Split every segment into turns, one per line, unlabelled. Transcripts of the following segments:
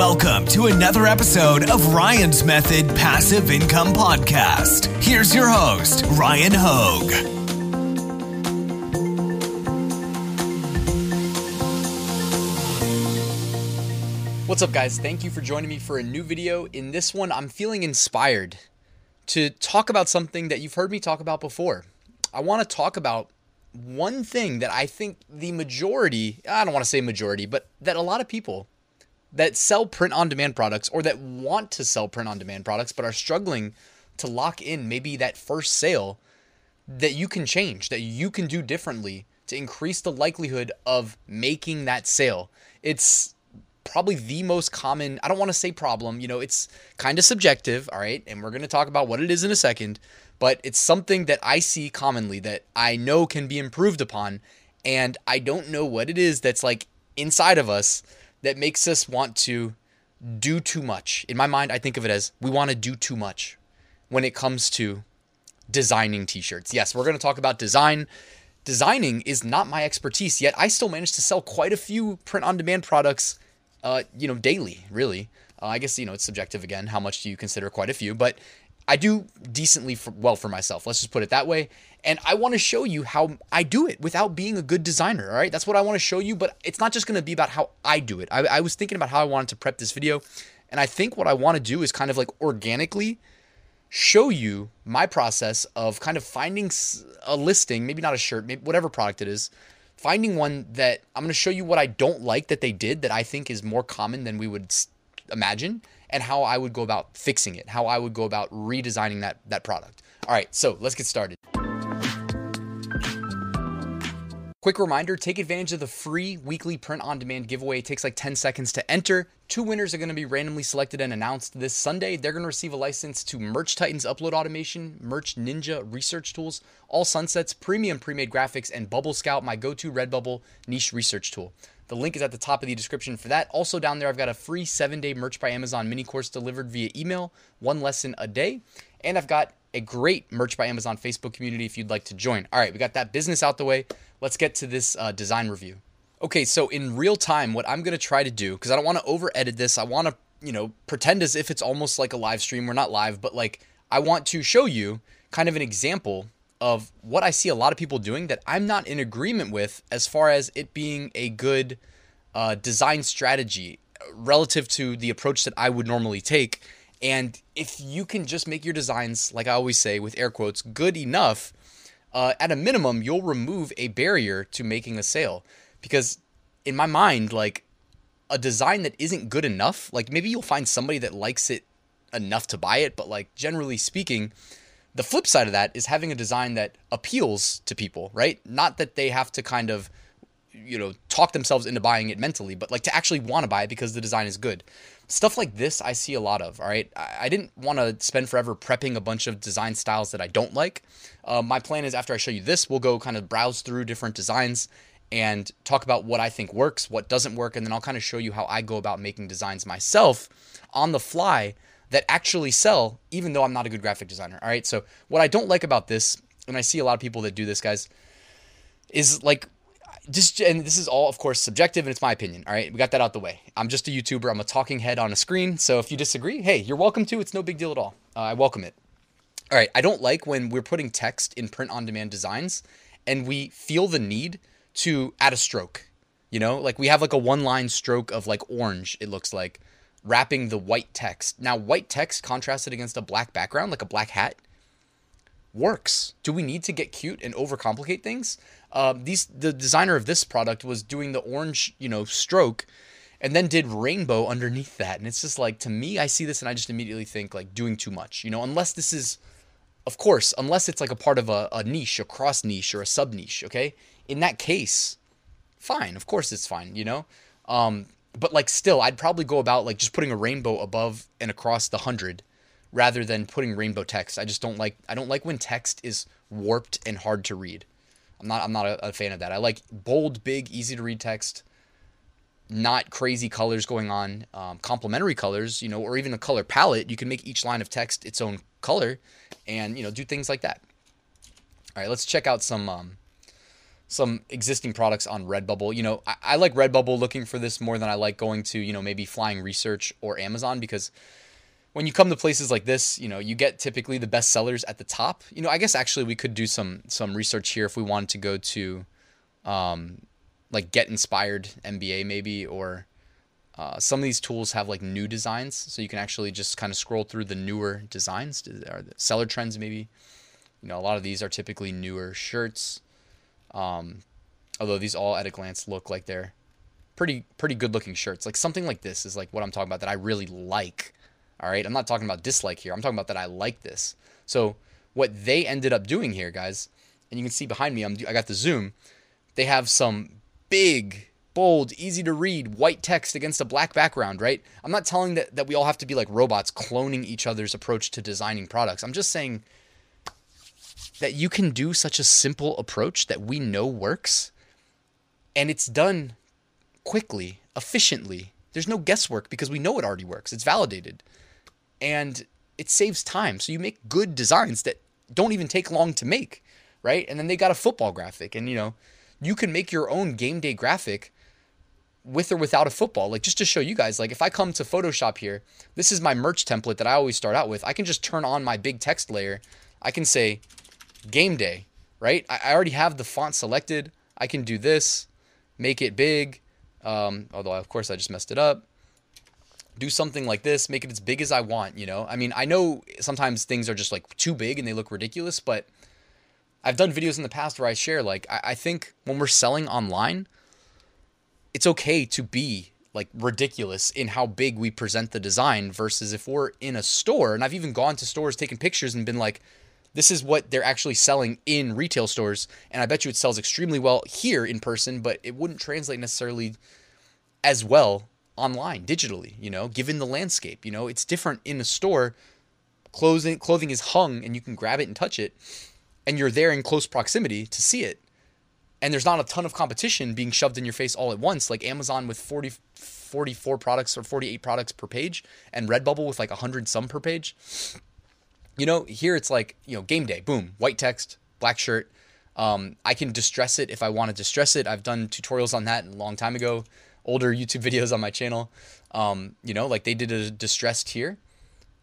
Welcome to another episode of Ryan's Method Passive Income Podcast. Here's your host, Ryan Hogue.
What's up, guys? Thank you for joining me for a new video. In this one, I'm feeling inspired to talk about something that you've heard me talk about before. I want to talk about one thing that I think the majority, I don't want to say majority, but that a lot of people that sell print on demand products or that want to sell print on demand products but are struggling to lock in maybe that first sale that you can change, that you can do differently to increase the likelihood of making that sale. It's probably the most common, I don't want to say problem, you know, it's kind of subjective, all right? And we're going to talk about what it is in a second, but it's something that I see commonly that I know can be improved upon. And I don't know what it is that's like inside of us that makes us want to do too much. In my mind, I think of it as we want to do too much when it comes to designing t shirts. Yes, we're going to talk about design. Designing is not my expertise yet. I still manage to sell quite a few print on demand products uh, you know, daily, really. Uh, I guess, you know, it's subjective again. How much do you consider quite a few? But I do decently for, well for myself. Let's just put it that way. And I want to show you how I do it without being a good designer. All right. That's what I want to show you. But it's not just going to be about how I do it. I, I was thinking about how I wanted to prep this video. And I think what I want to do is kind of like organically show you my process of kind of finding a listing, maybe not a shirt, maybe whatever product it is, finding one that I'm going to show you what I don't like that they did that I think is more common than we would imagine and how I would go about fixing it, how I would go about redesigning that that product. All right, so let's get started. Quick reminder take advantage of the free weekly print on demand giveaway. It takes like 10 seconds to enter. Two winners are going to be randomly selected and announced this Sunday. They're going to receive a license to Merch Titans upload automation, Merch Ninja research tools, all sunsets, premium pre made graphics, and Bubble Scout, my go to Redbubble niche research tool. The link is at the top of the description for that. Also, down there, I've got a free seven day Merch by Amazon mini course delivered via email, one lesson a day. And I've got a great Merch by Amazon Facebook community if you'd like to join. All right, we got that business out the way let's get to this uh, design review. Okay, so in real time, what I'm gonna try to do, because I don't wanna over edit this, I wanna, you know, pretend as if it's almost like a live stream. We're not live, but like I want to show you kind of an example of what I see a lot of people doing that I'm not in agreement with as far as it being a good uh, design strategy relative to the approach that I would normally take. And if you can just make your designs, like I always say with air quotes, good enough, uh, at a minimum, you'll remove a barrier to making a sale. Because in my mind, like a design that isn't good enough, like maybe you'll find somebody that likes it enough to buy it, but like generally speaking, the flip side of that is having a design that appeals to people, right? Not that they have to kind of you know talk themselves into buying it mentally but like to actually want to buy it because the design is good. Stuff like this i see a lot of all right? I, didn't want to spend forever prepping a bunch of design styles that i don't like. Uh, my plan is after i show you this we'll go kind of browse through different designs and talk about what i think works what doesn't work and then i'll kind of show you how i go about making designs myself on the fly that actually sell even though i'm not a good graphic designer all right? So what i don't like about this and i see a lot of people that do this guys is like just and this is all of course subjective and it's my opinion all right? We got that out the way. I'm just a youtuber. I'm a talking head on a screen. So if you disagree hey you're welcome to. It's no big deal at all. Uh, i welcome it. All right i don't like when we're putting text in print on demand designs and we feel the need to add a stroke you know? Like we have like a one line stroke of like orange it looks like wrapping the white text now white text contrasted against a black background like a black hat works. Do we need to get cute and overcomplicate things? Um, these the designer of this product was doing the orange, you know, stroke, and then did rainbow underneath that, and it's just like to me, I see this and I just immediately think like doing too much. You know, unless this is, of course, unless it's like a part of a, a niche, a cross niche, or a sub niche. Okay, in that case, fine. Of course, it's fine. You know. Um, but like still, I'd probably go about like just putting a rainbow above and across the hundred rather than putting rainbow text. I just don't like I don't like when text is warped and hard to read. I'm not I'm not a, a fan of that. I like bold, big, easy to read text. Not crazy colors going on, um, complementary colors, you know, or even a color palette. You can make each line of text its own color, and you know, do things like that. All right, let's check out some um, some existing products on Redbubble. You know, I, I like Redbubble looking for this more than I like going to, you know, maybe Flying Research or Amazon because when you come to places like this, you know, you get typically the best sellers at the top. You know, I guess actually we could do some some research here if we wanted to go to um like Get Inspired MBA maybe or uh, some of these tools have like new designs, so you can actually just kind of scroll through the newer designs or the seller trends maybe. You know, a lot of these are typically newer shirts. Um, although these all at a glance look like they're pretty pretty good looking shirts. Like something like this is like what I'm talking about that I really like. All right, I'm not talking about dislike here. I'm talking about that I like this. So what they ended up doing here, guys, and you can see behind me, I'm I got the zoom. They have some big, bold, easy to read white text against a black background, right? I'm not telling that that we all have to be like robots cloning each other's approach to designing products. I'm just saying that you can do such a simple approach that we know works and it's done quickly, efficiently. There's no guesswork because we know it already works. It's validated. And it saves time. So you make good designs that don't even take long to make, right? And then they got a football graphic and you know, you can make your own game day graphic with or without a football. Like just to show you guys, like if I come to Photoshop here, this is my merch template that I always start out with. I can just turn on my big text layer. I can say game day, right? I, already have the font selected. I can do this, make it big. Um, although of course I just messed it up. Do something like this, make it as big as I want, you know? I mean, I know sometimes things are just like too big and they look ridiculous, but I've done videos in the past where I share, like, I, I think when we're selling online, it's okay to be like ridiculous in how big we present the design versus if we're in a store and I've even gone to stores taken pictures and been like this is what they're actually selling in retail stores. And I bet you it sells extremely well here in person, but it wouldn't translate necessarily as well online, digitally, you know, given the landscape. You know, it's different in a store. Clothing clothing is hung and you can grab it and touch it, and you're there in close proximity to see it. And there's not a ton of competition being shoved in your face all at once, like Amazon with 40, 44 products or 48 products per page, and Redbubble with like 100 some per page you know, here it's like, you know, game day, boom, white text, black shirt. Um, I can distress it if I want to distress it. I've done tutorials on that a long time ago, older YouTube videos on my channel. Um, you know, like they did a distressed here.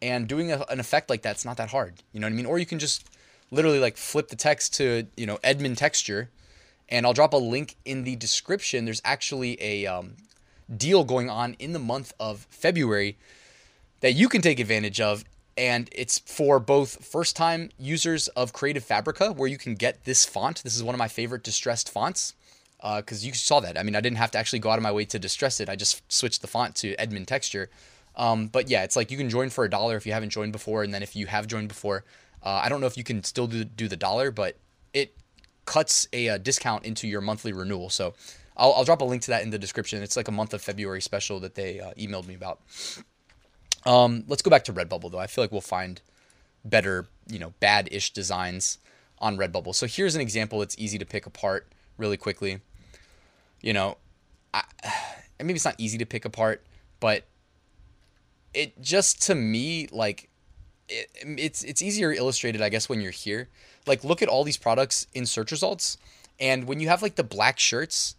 And doing a, an effect like that's not that hard. You know what I mean? Or you can just literally like flip the text to, you know, Edmund texture. And I'll drop a link in the description. There's actually a um, deal going on in the month of February that you can take advantage of and it's for both first time users of Creative Fabrica, where you can get this font. This is one of my favorite distressed fonts because uh, you saw that. I mean, I didn't have to actually go out of my way to distress it. I just switched the font to Edmund Texture. Um, but yeah, it's like you can join for a dollar if you haven't joined before, and then if you have joined before, uh, I don't know if you can still do, do the dollar, but it cuts a, a, uh, discount into your monthly renewal. So I'll, I'll, drop a link to that in the description. It's like a month of February special that they uh, emailed me about. Um, let's go back to Redbubble though. I feel like we'll find better, you know, bad-ish designs on Redbubble. So here's an example that's easy to pick apart really quickly. You know, I, maybe it's not easy to pick apart, but it just to me like it, it's it's easier illustrated, I guess, when you're here. Like, look at all these products in search results, and when you have like the black shirts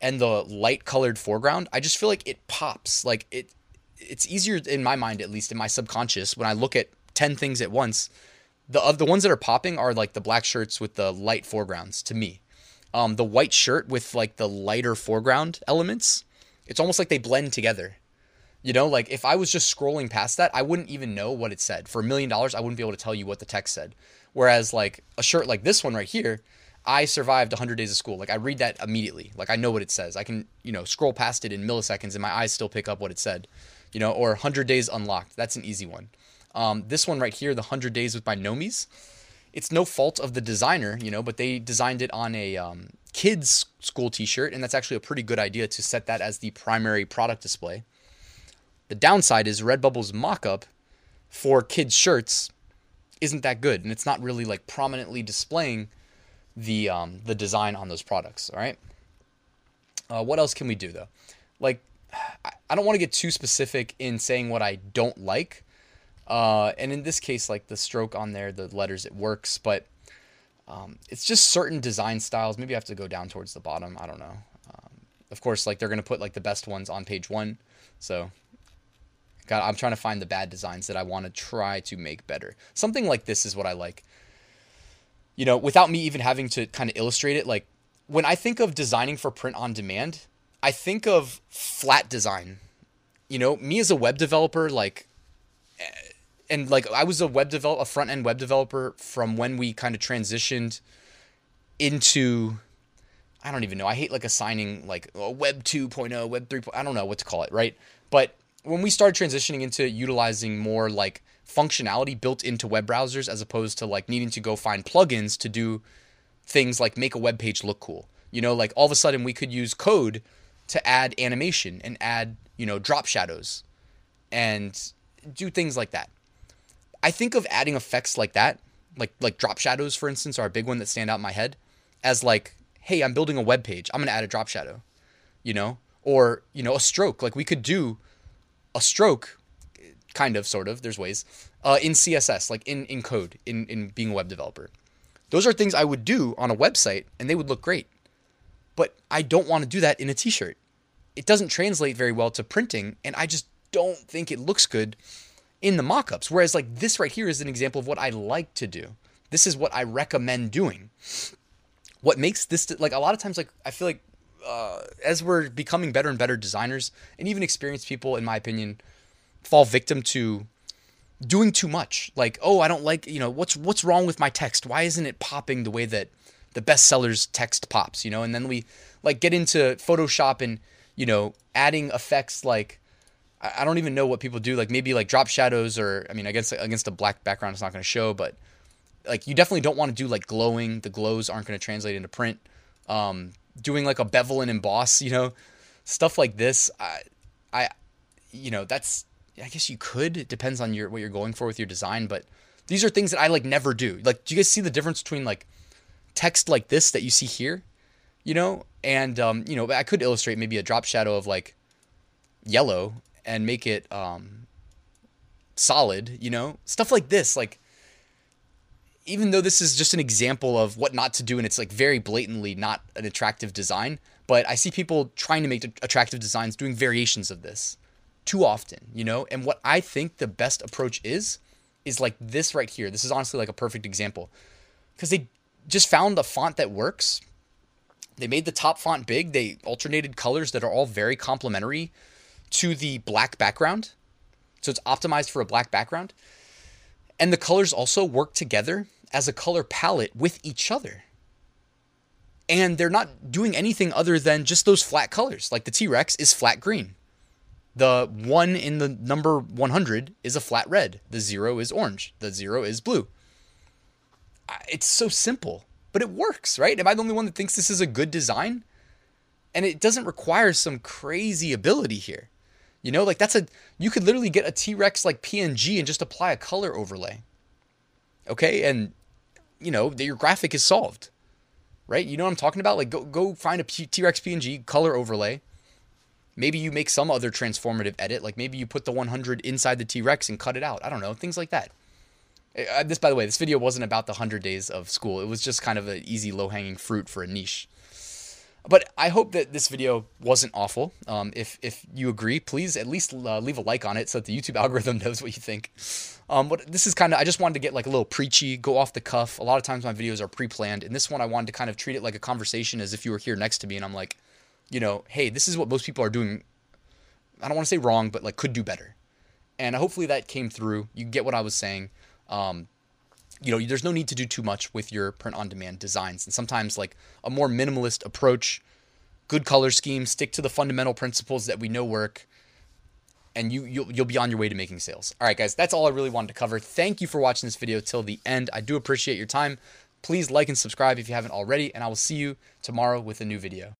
and the light colored foreground, I just feel like it pops. Like it it's easier in my mind, at least in my subconscious, when I look at 10 things at once. The, of the ones that are popping are like the black shirts with the light foregrounds to me. Um, the white shirt with like the lighter foreground elements, it's almost like they blend together. You know, like if I was just scrolling past that, I wouldn't even know what it said. For a million dollars, I wouldn't be able to tell you what the text said. Whereas like a shirt like this one right here, I survived 100 days of school. Like I read that immediately. Like I know what it says. I can, you know, scroll past it in milliseconds and my eyes still pick up what it said you know, or 100 Days Unlocked. That's an easy one. Um, this one right here, the 100 Days with My Nomies, it's no fault of the designer, you know, but they designed it on a um, kids school t-shirt, and that's actually a pretty good idea to set that as the primary product display. The downside is Redbubble's mock-up for kids' shirts isn't that good, and it's not really like prominently displaying the um, the design on those products. All right. Uh, what else can we do though? Like I don't want to get too specific in saying what I don't like. Uh, and in this case, like the stroke on there, the letters, it works. But Um, it's just certain design styles. Maybe I have to go down towards the bottom. I don't know. Um, of course, like they're gonna put like the best ones on page one. So, God, I'm trying to find the bad designs that I want to try to make better. Something like this is what I like. You know, without me even having to kind of illustrate it. Like when I think of designing for print on demand, I think of flat design. You know, me as a web developer, like eh, and like I was a web develop a front end web developer from when we kind of transitioned into I don't even know. I hate like assigning like a web 2.0, web 3. I don't know what to call it, right? But when we started transitioning into utilizing more like functionality built into web browsers as opposed to like needing to go find plugins to do things like make a web page look cool. You know, like all of a sudden we could use code to add animation and add, you know, drop shadows and do things like that. I think of adding effects like that, like like drop shadows, for instance, are a big one that stand out in my head, as like, hey, I'm building a web page. I'm gonna add a drop shadow, you know, or you know, a stroke. Like we could do a stroke, kind of, sort of. There's ways uh, in CSS, like in in code, in in being a web developer. Those are things I would do on a website, and they would look great. But I don't want to do that in a T-shirt. It doesn't translate very well to printing, and I just don't think it looks good in the mock ups. Whereas like this right here is an example of what I like to do. This is what I recommend doing. What makes this like a lot of times like I feel like uh, as we're becoming better and better designers and even experienced people in my opinion fall victim to doing too much. Like, oh, I don't like, you know, what's what's wrong with my text? Why isn't it popping the way that the bestsellers text pops, you know? And then we like get into Photoshop and, you know, adding effects like I don't even know what people do. Like maybe like drop shadows or I mean against against a black background it's not going to show, but like you definitely don't want to do like glowing. The glows aren't going to translate into print. Um, doing like a bevel and emboss, you know, stuff like this. I, I, you know, that's I guess you could. It depends on your what you're going for with your design, but these are things that I like never do. Like, do you guys see the difference between like text like this that you see here, you know, and um, you know, I could illustrate maybe a drop shadow of like yellow and make it um, solid, you know? Stuff like this, like even though this is just an example of what not to do and it's like very blatantly not an attractive design, but I see people trying to make attractive designs doing variations of this too often, you know? And what I think the best approach is is like this right here. This is honestly like a perfect example. Cuz they just found the font that works. They made the top font big. They alternated colors that are all very complementary to the black background. So it's optimized for a black background. And the colors also work together as a color palette with each other. And they're not doing anything other than just those flat colors. Like the T Rex is flat green. The one in the number 100 is a flat red. The zero is orange. The zero is blue. It's so simple, but it works, right? Am I the only one that thinks this is a good design? And it doesn't require some crazy ability here. You know, like that's a you could literally get a T-Rex like PNG and just apply a color overlay. Okay? And you know, your graphic is solved. Right? You know what I'm talking about? Like go go find a T-Rex PNG color overlay. Maybe you make some other transformative edit, like maybe you put the 100 inside the T-Rex and cut it out. I don't know, things like that. Uh, this, by the way, this video wasn't about the 100 days of school. It was just kind of an easy, low-hanging fruit for a niche. But I hope that this video wasn't awful. Um, if if you agree, please at least uh, leave a like on it so that the YouTube algorithm knows what you think. Um, but this is kind of I just wanted to get like a little preachy, go off the cuff. A lot of times my videos are pre-planned, and this one I wanted to kind of treat it like a conversation, as if you were here next to me, and I'm like, you know, hey, this is what most people are doing. I don't want to say wrong, but like could do better. And hopefully that came through. You get what I was saying. Um, you know, there's no need to do too much with your print on demand designs. And sometimes, like a more minimalist approach, good color scheme, stick to the fundamental principles that we know work, and you you'll, you'll be on your way to making sales. All right, guys, that's all I really wanted to cover. Thank you for watching this video till the end. I do appreciate your time. Please like and subscribe if you haven't already, and I will see you tomorrow with a new video.